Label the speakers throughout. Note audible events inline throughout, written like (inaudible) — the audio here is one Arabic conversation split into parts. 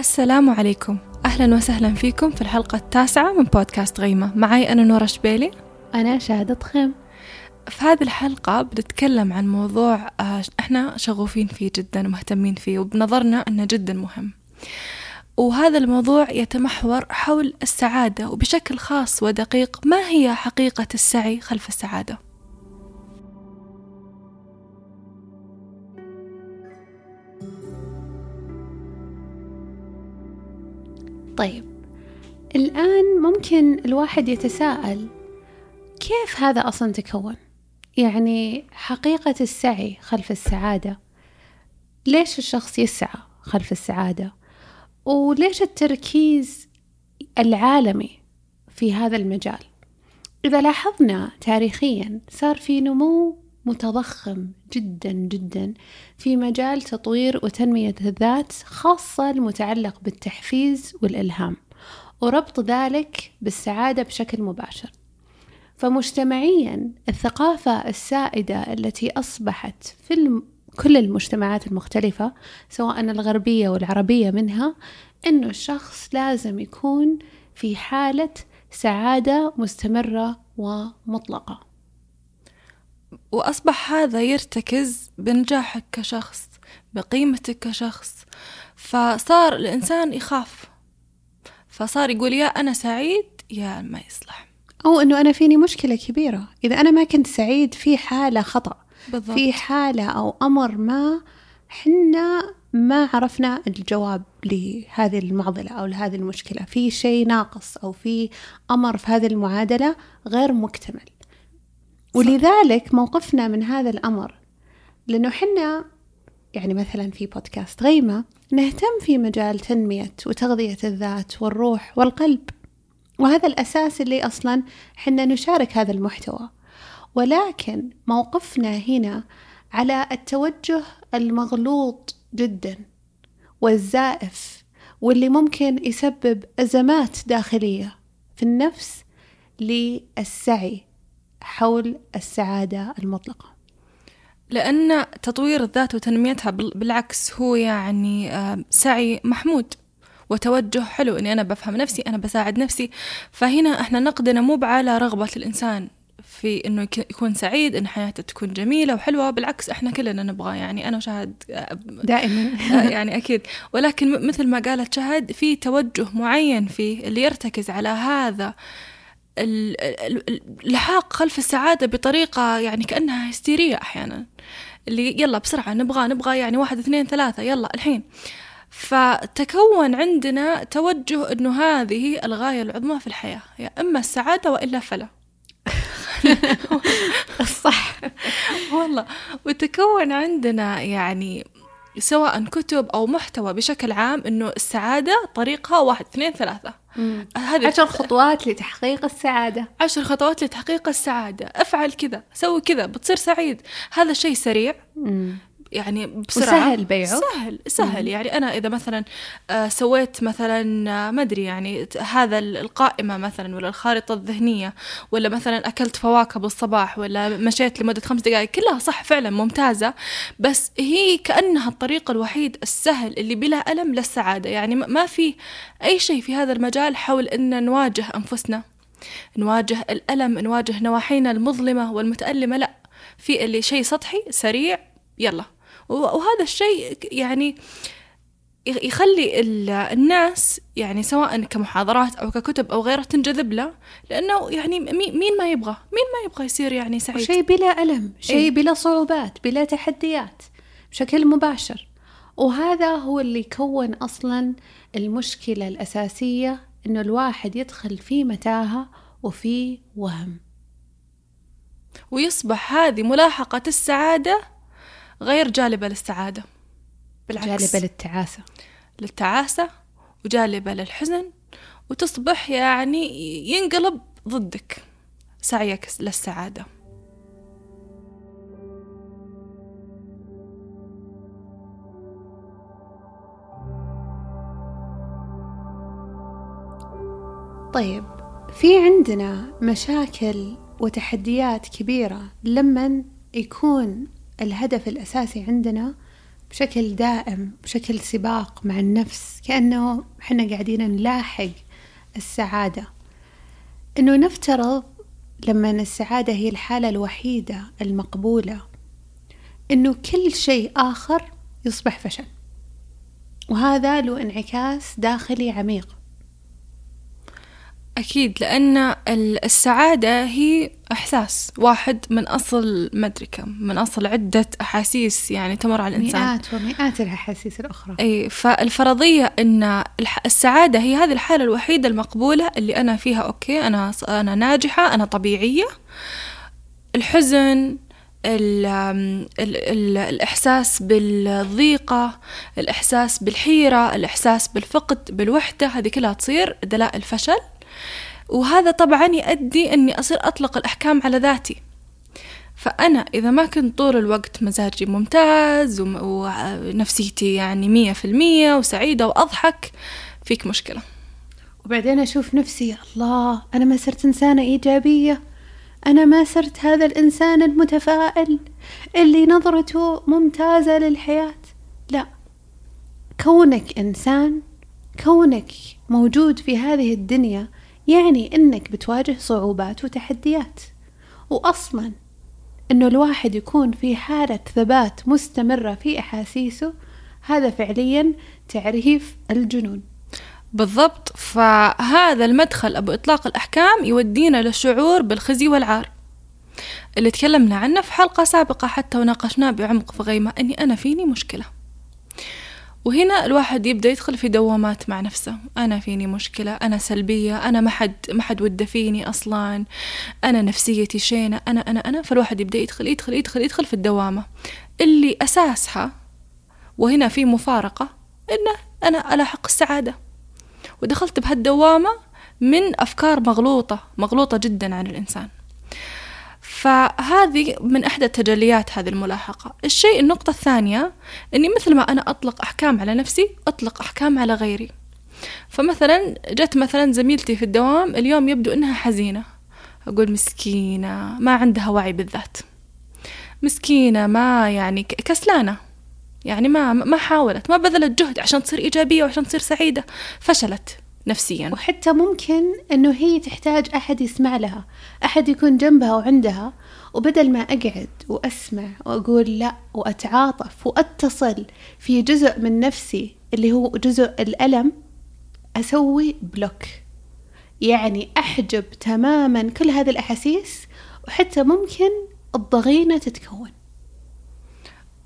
Speaker 1: السلام عليكم. أهلا وسهلا فيكم في الحلقة التاسعة من بودكاست غيمة. معي أنا نورة شبيلي.
Speaker 2: أنا شهادة خيم.
Speaker 1: في هذه الحلقة بنتكلم عن موضوع آه، إحنا شغوفين فيه جدا ومهتمين فيه وبنظرنا إنه جدا مهم. وهذا الموضوع يتمحور حول السعادة وبشكل خاص ودقيق ما هي حقيقة السعي خلف السعادة.
Speaker 2: طيب الآن ممكن الواحد يتساءل كيف هذا أصلا تكون؟ يعني حقيقة السعي خلف السعادة ليش الشخص يسعى خلف السعادة؟ وليش التركيز العالمي في هذا المجال؟ إذا لاحظنا تاريخيا صار في نمو متضخم جدا جدا في مجال تطوير وتنمية الذات خاصة المتعلق بالتحفيز والإلهام وربط ذلك بالسعادة بشكل مباشر فمجتمعيا الثقافة السائدة التي أصبحت في. كل المجتمعات المختلفة سواء الغربية والعربية منها أنه الشخص لازم يكون في حالة سعادة مستمرة ومطلقة
Speaker 1: وأصبح هذا يرتكز بنجاحك كشخص بقيمتك كشخص. فصار الإنسان يخاف. فصار يقول يا أنا سعيد يا ما يصلح.
Speaker 2: أو أنه أنا فيني مشكلة كبيرة. إذا أنا ما كنت سعيد في حالة خطأ
Speaker 1: بالضبط.
Speaker 2: في حالة أو أمر ما حنا ما عرفنا الجواب لهذه المعضلة أو لهذه المشكلة. في شيء ناقص أو في أمر في هذه المعادلة غير مكتمل. ولذلك موقفنا من هذا الأمر لأنه حنا يعني مثلا في بودكاست غيمة نهتم في مجال تنمية وتغذية الذات والروح والقلب وهذا الأساس اللي أصلا حنا نشارك هذا المحتوى. ولكن موقفنا هنا على التوجه المغلوط جدا والزائف واللي ممكن يسبب أزمات داخلية في النفس للسعي. حول السعادة المطلقة؟
Speaker 1: لأن تطوير الذات وتنميتها بالعكس هو يعني سعي محمود وتوجه حلو. إني أنا بفهم نفسي أنا بساعد نفسي. فهنا إحنا نقدنا مو على رغبة الإنسان في إنه يكون سعيد إن حياته تكون جميلة وحلوة. بالعكس إحنا كلنا نبغى يعني أنا وشهد
Speaker 2: دائما.
Speaker 1: يعني أكيد. ولكن مثل ما قالت شهد في توجه معين فيه اللي يرتكز على هذا. اللحاق خلف السعادة بطريقة يعني كأنها هستيرية أحيانا. اللي يلا بسرعة نبغى نبغى يعني واحد اثنين ثلاثة يلا الحين. فتكون عندنا توجه أنه هذه الغاية العظمى في الحياة يا إما السعادة وإلا فلا. (laughs)
Speaker 2: صح.
Speaker 1: والله. وتكون عندنا يعني سواء كتب أو محتوى بشكل عام أنه السعادة طريقها واحد اثنين ثلاثة.
Speaker 2: هذه عشر خطوات لتحقيق السعادة.
Speaker 1: عشر خطوات لتحقيق السعادة. افعل كذا سوي كذا بتصير سعيد. هذا الشيء سريع.
Speaker 2: مم.
Speaker 1: يعني بسرعة.
Speaker 2: وسهل بيعه.
Speaker 1: سهل سهل. مم. يعني أنا إذا مثلا آه، سويت مثلا آه، ما أدري يعني هذا القائمة مثلا ولا الخارطة الذهنية ولا مثلا أكلت فواكه بالصباح ولا مشيت لمدة خمس دقائق كلها صح فعلا ممتازة. بس هي كأنها الطريق الوحيد السهل اللي بلا ألم للسعادة يعني ما في أي شيء في هذا المجال حول أن نواجه أنفسنا. نواجه الألم نواجه نواحينا المظلمة والمتألمة لا. في اللي شيء سطحي سريع يلا. وهذا الشيء يعني يخلي الناس يعني سواء كمحاضرات أو ككتب أو غيرها تنجذب له لأنه يعني مين ما يبغى؟ مين ما يبغى يصير يعني سعيد؟
Speaker 2: شيء بلا ألم شيء إيه؟ بلا صعوبات بلا تحديات بشكل مباشر. وهذا هو اللي كون أصلا المشكلة الأساسية إنه الواحد يدخل في متاهة وفي وهم.
Speaker 1: ويصبح هذه ملاحقة السعادة غير جالبة للسعادة
Speaker 2: بالعكس. جالبة للتعاسة.
Speaker 1: للتعاسة وجالبة للحزن وتصبح يعني ينقلب ضدك سعيك للسعادة.
Speaker 2: طيب في عندنا مشاكل وتحديات كبيرة لما يكون الهدف الأساسي عندنا بشكل دائم بشكل سباق مع النفس كأنه إحنا قاعدين نلاحق السعادة. إنه نفترض لما السعادة هي الحالة الوحيدة المقبولة إنه كل شيء آخر يصبح فشل. وهذا له انعكاس داخلي عميق.
Speaker 1: أكيد لأن السعادة هي إحساس واحد من أصل مدري كم من أصل عدة أحاسيس يعني تمر على الإنسان.
Speaker 2: مئات ومئات الأحاسيس الأخرى.
Speaker 1: أي فالفرضية أن السعادة هي هذه الحالة الوحيدة المقبولة اللي أنا فيها أوكي أنا أنا ناجحة أنا طبيعية. الحزن ال ال ال الإحساس بالضيقة الإحساس بالحيرة الإحساس بالفقد بالوحدة هذه كلها تصير دلائل فشل. وهذا طبعا يؤدي أني أصير أطلق الأحكام على ذاتي. فأنا إذا ما كنت طول الوقت مزاجي ممتاز ونفسيتي يعني مية في المية وسعيدة وأضحك فيك مشكلة.
Speaker 2: وبعدين أشوف نفسي الله أنا ما صرت إنسانة إيجابية. أنا ما صرت هذا الإنسان المتفائل اللي نظرته ممتازة للحياة. لا كونك إنسان كونك موجود في هذه الدنيا يعني إنك بتواجه صعوبات وتحديات. واصلا إنه الواحد يكون في حالة ثبات مستمرة في أحاسيسه هذا فعليا تعريف الجنون.
Speaker 1: بالضبط. فهذا المدخل أبو إطلاق الأحكام يودينا للشعور بالخزي والعار. اللي تكلمنا عنه في حلقة سابقة حتى وناقشناه بعمق في غيمة أني أنا فيني مشكلة. وهنا الواحد يبدأ يدخل في دوامات مع نفسه. أنا فيني مشكلة أنا سلبية أنا ما حد ما حد وده فيني أصلا أنا نفسيتي شينة أنا أنا أنا. فالواحد يبدأ يدخل يدخل يدخل يدخل في الدوامة. اللي أساسها وهنا في مفارقة إنه أنا ألاحق السعادة. ودخلت بهالدوامة من أفكار مغلوطة مغلوطة جدا عن الإنسان. فهذه من إحدى تجليات هذه الملاحقة. الشيء النقطة الثانية أني مثل ما أنا أطلق أحكام على نفسي أطلق أحكام على غيري. فمثلا جت مثلا زميلتي في الدوام اليوم يبدو أنها حزينة. أقول مسكينة ما عندها وعي بالذات. مسكينة ما يعني كسلانة. يعني ما ما حاولت ما بذلت جهد عشان تصير إيجابية وعشان تصير سعيدة. فشلت. نفسيا.
Speaker 2: وحتى ممكن إنه هي تحتاج أحد يسمع لها أحد يكون جنبها وعندها وبدل ما أقعد وأسمع وأقول لا وأتعاطف وأتصل في جزء من نفسي اللي هو جزء الألم أسوي بلوك. يعني أحجب تماما كل هذه الأحاسيس وحتى ممكن الضغينة تتكون.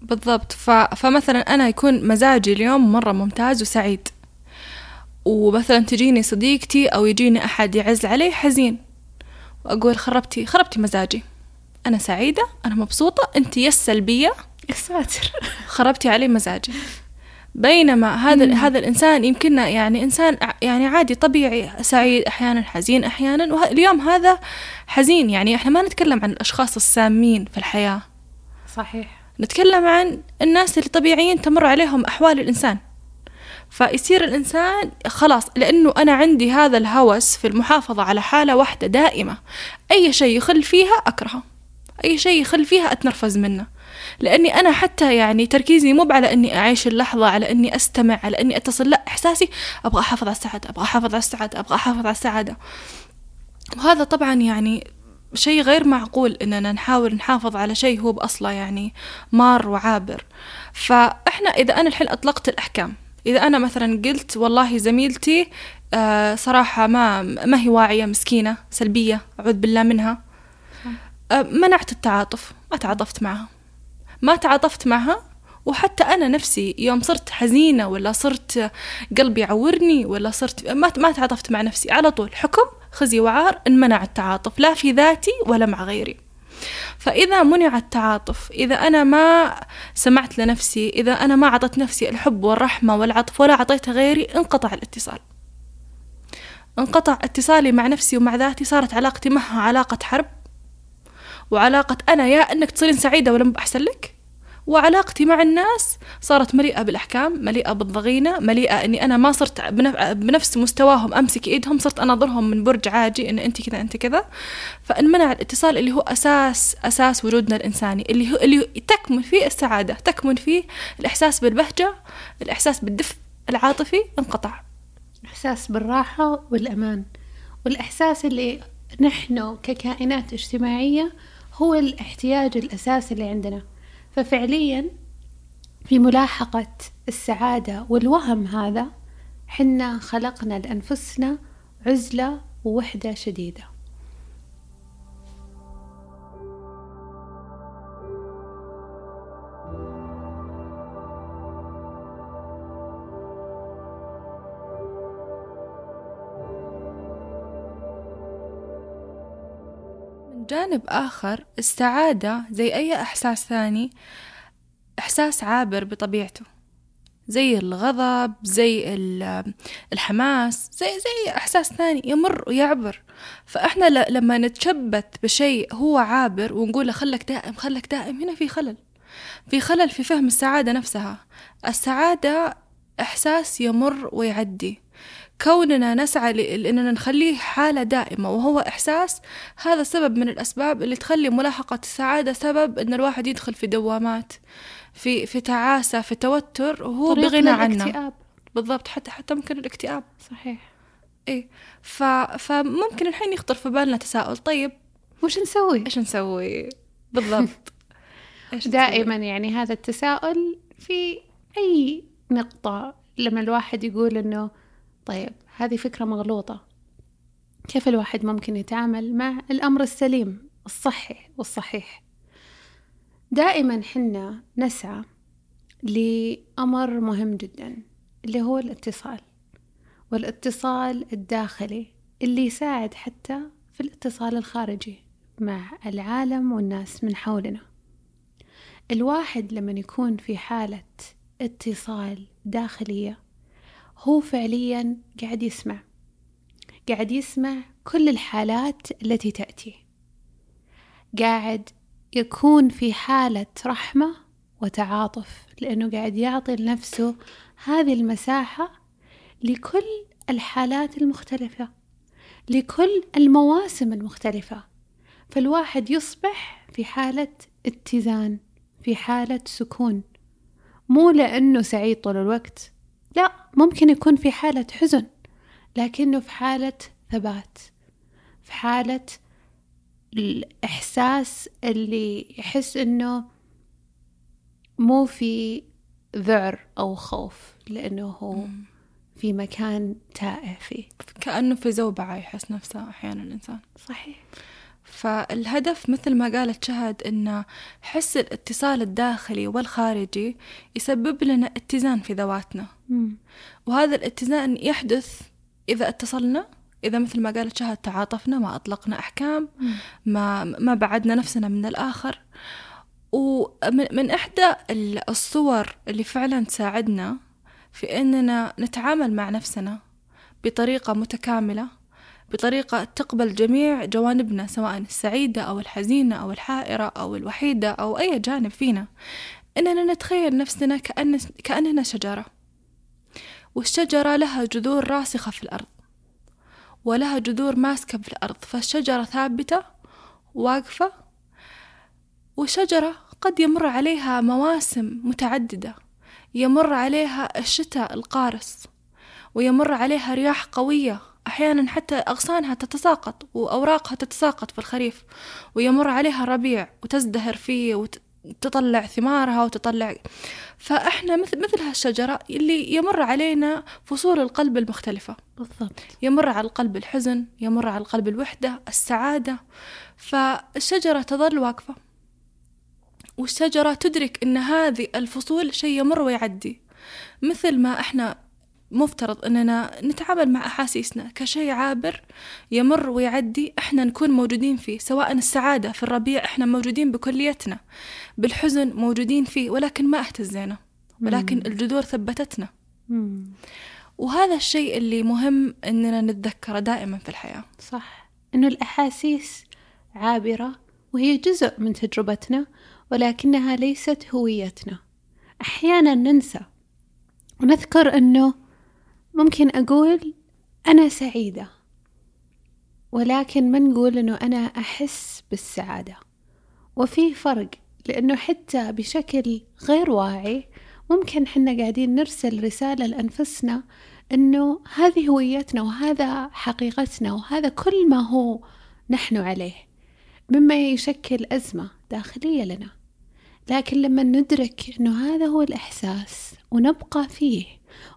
Speaker 1: بالضبط. ف... فمثلا أنا يكون مزاجي اليوم مرة ممتاز وسعيد. ومثلا تجيني صديقتي أو يجيني أحد يعز علي حزين. وأقول خربتي خربتي مزاجي. أنا سعيدة أنا مبسوطة أنت يا السلبية.
Speaker 2: يا ساتر.
Speaker 1: خربتي علي مزاجي. بينما هذا مم. هذا الإنسان يمكن يعني إنسان يعني عادي طبيعي سعيد أحيانا حزين أحيانا. واليوم هذا حزين يعني إحنا ما نتكلم عن الأشخاص السامين في الحياة.
Speaker 2: صحيح.
Speaker 1: نتكلم عن الناس اللي طبيعيين تمر عليهم أحوال الإنسان. فيصير الإنسان خلاص لأنه أنا عندي هذا الهوس في المحافظة على حالة واحدة دائمة. أي شيء يخل فيها أكرهه. أي شيء يخل فيها أتنرفز منه. لأني أنا حتى يعني تركيزي مو على إني أعيش اللحظة على إني أستمع على إني أتصل لا إحساسي أبغى أحافظ على السعادة أبغى أحافظ على السعادة أبغى أحافظ على السعادة. وهذا طبعا يعني شيء غير معقول إننا نحاول نحافظ على شيء هو بأصله يعني مار وعابر. فإحنا إذا أنا الحين أطلقت الأحكام إذا أنا مثلا قلت والله زميلتي آه صراحة ما ما هي واعية مسكينة سلبية أعوذ بالله منها. آه منعت التعاطف ما تعاطفت معها. ما تعاطفت معها وحتى أنا نفسي يوم صرت حزينة ولا صرت قلبي يعورني ولا صرت ما ما تعاطفت مع نفسي. على طول حكم خزي وعار انمنع التعاطف لا في ذاتي ولا مع غيري. فإذا منع التعاطف إذا أنا ما سمعت لنفسي إذا أنا ما أعطيت نفسي الحب والرحمة والعطف ولا أعطيتها غيري انقطع الاتصال. انقطع اتصالي مع نفسي ومع ذاتي صارت علاقتي معها علاقة حرب وعلاقة أنا يا أنك تصيرين سعيدة ولا أحسن لك؟ وعلاقتي مع الناس صارت مليئة بالأحكام مليئة بالضغينة مليئة أني أنا ما صرت بنفس مستواهم أمسك إيدهم صرت أناظرهم من برج عاجي أن أنت كذا أنت كذا. فانمنع الاتصال اللي هو أساس أساس وجودنا الإنساني اللي هو اللي تكمن فيه السعادة تكمن فيه الإحساس بالبهجة الإحساس بالدفء العاطفي انقطع.
Speaker 2: إحساس بالراحة والأمان. والإحساس اللي نحن ككائنات اجتماعية هو الاحتياج الأساسي اللي عندنا. ففعليا في ملاحقة السعادة والوهم هذا حنا خلقنا لأنفسنا عزلة ووحدة شديدة.
Speaker 1: جانب آخر السعادة زي أي إحساس ثاني إحساس عابر بطبيعته. زي الغضب زي الحماس زي زي إحساس ثاني يمر ويعبر. فإحنا لما نتشبت بشيء هو عابر ونقول له خلك دائم خلك دائم هنا في خلل. في خلل في فهم السعادة نفسها. السعادة إحساس يمر ويعدي. كوننا نسعى لأننا نخليه حالة دائمة وهو إحساس هذا سبب من الأسباب اللي تخلي ملاحقة السعادة سبب أن الواحد يدخل في دوامات في في تعاسة في توتر وهو بغنى عنه بالضبط حتى حتى ممكن الاكتئاب
Speaker 2: صحيح
Speaker 1: إيه ف فممكن الحين يخطر في بالنا تساؤل طيب
Speaker 2: وش نسوي؟
Speaker 1: إيش نسوي؟ بالضبط (laughs)
Speaker 2: إيش دائما نسوي؟ يعني هذا التساؤل في أي نقطة لما الواحد يقول إنه طيب هذه فكرة مغلوطة. كيف الواحد ممكن يتعامل مع الأمر السليم الصحي والصحيح؟ دائما حنا نسعى لأمر مهم جدا اللي هو الاتصال والاتصال الداخلي اللي يساعد حتى في الاتصال الخارجي مع العالم والناس من حولنا. الواحد لما يكون في حالة اتصال داخلية هو فعليا قاعد يسمع قاعد يسمع كل الحالات التي تأتي. قاعد يكون في حالة رحمة وتعاطف لأنه قاعد يعطي لنفسه هذه المساحة لكل الحالات المختلفة لكل المواسم المختلفة. فالواحد يصبح في حالة اتزان في حالة سكون. مو لأنه سعيد طول الوقت. لا ممكن يكون في حالة حزن لكنه في حالة ثبات في حالة الإحساس اللي يحس إنه مو في ذعر أو خوف لأنه هو في مكان تائه فيه.
Speaker 1: كأنه في زوبعة يحس نفسه أحيانا الإنسان.
Speaker 2: صحيح.
Speaker 1: فالهدف مثل ما قالت شهد إن حس الاتصال الداخلي والخارجي يسبب لنا اتزان في ذواتنا.
Speaker 2: مم.
Speaker 1: وهذا الاتزان يحدث إذا اتصلنا إذا مثل ما قالت شهد تعاطفنا ما أطلقنا أحكام ما ما بعدنا نفسنا من الآخر. ومن من إحدى الصور اللي فعلا تساعدنا في أننا نتعامل مع نفسنا بطريقة متكاملة بطريقة تقبل جميع جوانبنا سواء السعيدة أو الحزينة أو الحائرة أو الوحيدة أو أي جانب فينا. إننا نتخيل نفسنا كأن كأننا شجرة. والشجرة لها جذور راسخة في الأرض ولها جذور ماسكة في الأرض فالشجرة ثابتة واقفة والشجرة قد يمر عليها مواسم متعددة. يمر عليها الشتاء القارس ويمر عليها رياح قوية. أحيانا حتى أغصانها تتساقط وأوراقها تتساقط في الخريف ويمر عليها ربيع وتزدهر فيه وتطلع ثمارها وتطلع فإحنا مثل مثل هالشجرة اللي يمر علينا فصول القلب المختلفة.
Speaker 2: بالضبط.
Speaker 1: يمر على القلب الحزن يمر على القلب الوحدة السعادة. فالشجرة تظل واقفة والشجرة تدرك أن هذه الفصول شيء يمر ويعدي. مثل ما إحنا مفترض أننا نتعامل مع أحاسيسنا. كشيء عابر يمر ويعدي إحنا نكون موجودين فيه. سواء السعادة في الربيع إحنا موجودين بكليتنا. بالحزن موجودين فيه. ولكن ما اهتزينا. ولكن مم. الجذور ثبتتنا.
Speaker 2: مم.
Speaker 1: وهذا الشيء اللي مهم أننا نتذكره دائما في الحياة.
Speaker 2: صح. أنه الأحاسيس عابرة وهي جزء من تجربتنا ولكنها ليست هويتنا. أحيانا ننسى. ونذكر أنه ممكن أقول أنا سعيدة ولكن ما نقول أنه أنا أحس بالسعادة. وفي فرق لأنه حتى بشكل غير واعي ممكن حنا قاعدين نرسل رسالة لأنفسنا أنه هذه هويتنا وهذا حقيقتنا وهذا كل ما هو نحن عليه مما يشكل أزمة داخلية لنا. لكن لما ندرك أنه هذا هو الإحساس ونبقى فيه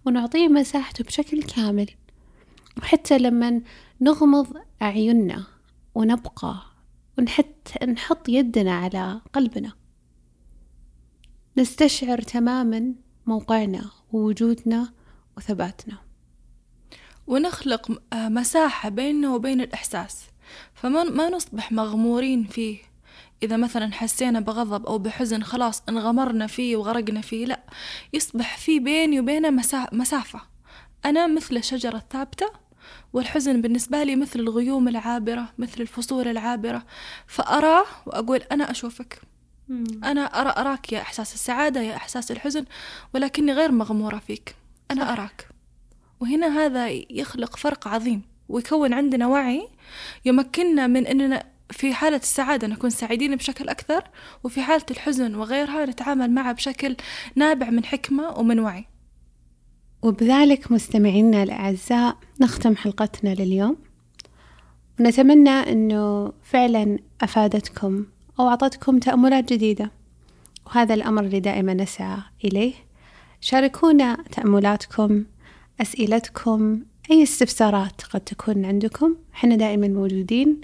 Speaker 2: ونعطيه مساحته بشكل كامل. وحتى لما نغمض أعيننا ونبقى ونحط نحط يدنا على قلبنا نستشعر تماما موقعنا ووجودنا وثباتنا.
Speaker 1: ونخلق آه، مساحة بيننا وبين الإحساس. فما ما نصبح مغمورين فيه. إذا مثلا حسينا بغضب أو بحزن خلاص انغمرنا فيه وغرقنا فيه لا يصبح في بيني وبينه مسافة. أنا مثل الشجرة الثابتة والحزن بالنسبة لي مثل الغيوم العابرة مثل الفصول العابرة. فأراه وأقول أنا أشوفك. أنا أرى أراك يا إحساس السعادة يا إحساس الحزن ولكني غير مغمورة فيك. أنا صح. أراك. وهنا هذا يخلق فرق عظيم ويكون عندنا وعي يمكننا من أننا في حالة السعادة نكون سعيدين بشكل أكثر وفي حالة الحزن وغيرها نتعامل معها بشكل نابع من حكمة ومن وعي.
Speaker 2: وبذلك مستمعينا الأعزاء نختم حلقتنا لليوم. ونتمنى أنه فعلا أفادتكم أو أعطتكم تأملات جديدة. وهذا الأمر اللي دائما نسعى إليه. شاركونا تأملاتكم أسئلتكم أي استفسارات قد تكون عندكم. حنا دائما موجودين.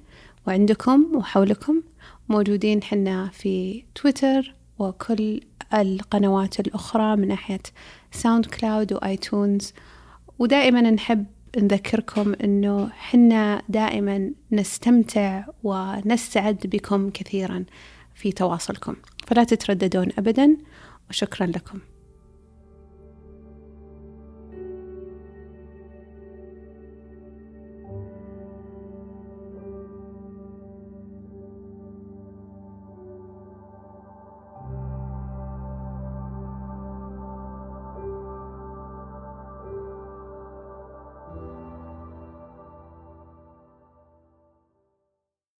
Speaker 2: وعندكم وحولكم موجودين حنا في تويتر وكل القنوات الأخرى من ناحية SoundCloud و iTunes. ودائما نحب نذكركم أنه حنا دائما نستمتع ونسعد بكم كثيرا في تواصلكم. فلا تترددون أبدا وشكرا لكم.